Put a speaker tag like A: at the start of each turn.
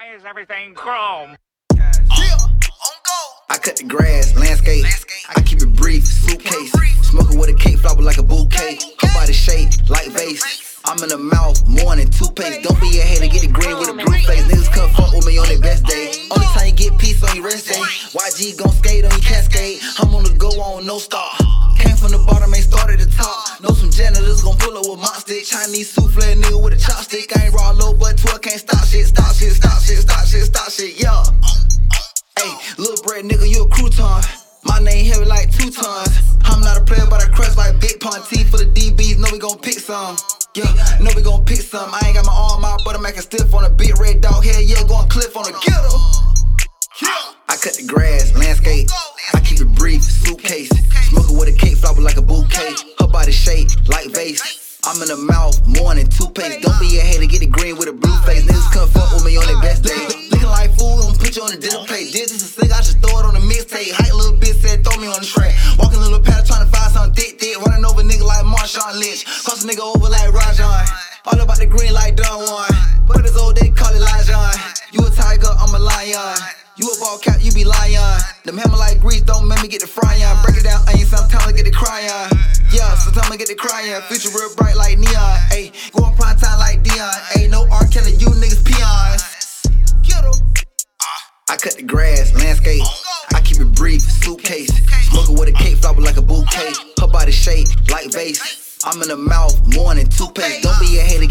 A: Why is everything chrome?
B: I cut the grass, landscape. I keep it brief, suitcase. Smoking with a cake, flower like a bouquet. Her body shape like vase. I'm in the mouth, than toothpaste. Don't be a hater, get it green with a blue face. Niggas come fuck with me on their best day. Only time you get peace on your rest day. YG gon' skate on your cascade. I'm on the go on, no stop. Came from the bottom, ain't started the top. Know some janitors gon' pull up with my Chinese souffle nigga with a chopstick. I ain't raw low, but 12 can't stop shit, stop shit, stop shit, stop shit, stop shit, yeah. Hey, little bread nigga, you a crouton. My name heavy like two tons. I'm not a player, but I crush like Big Ponty for the DBs. Know we gon' pick some. Yeah, know we gon' pick some. I ain't got my arm out, but I'm making stiff on a big red dog head. Yeah, going cliff on a getter. I cut the grass, landscape. I keep it brief, suitcase. Smoking with a cake, flower like a bouquet. Her body shape like vase. I'm in the mouth, than toothpaste. Don't be a hater, get it green with a blue face. Niggas come fuck with me on their best day. Looking like food, I'ma put you on the dinner plate. This is a sick, I just throw it on the mixtape. Height little bitch said, throw me on the track. Walking little pattern, trying to find something thick, thick. Running over nigga like Marshawn Lynch. Cross a nigga over like Rajon. All about the green like Don Juan. But it's old, they call it Lijon. You a tiger, I'm a lion. You a ball cat, you be lion. Them hammer like grease, don't make me get the fryin'. Crying. Future real bright like neon. Ayy, going prime time like Deion. Ayy, no R. Kelly, you niggas peons. I cut the grass, landscape. I keep it brief, suitcase. Smoking with a cake, flower like a bouquet. Her body shape like vase. I'm in the mouth, than toothpaste. Don't be a hater,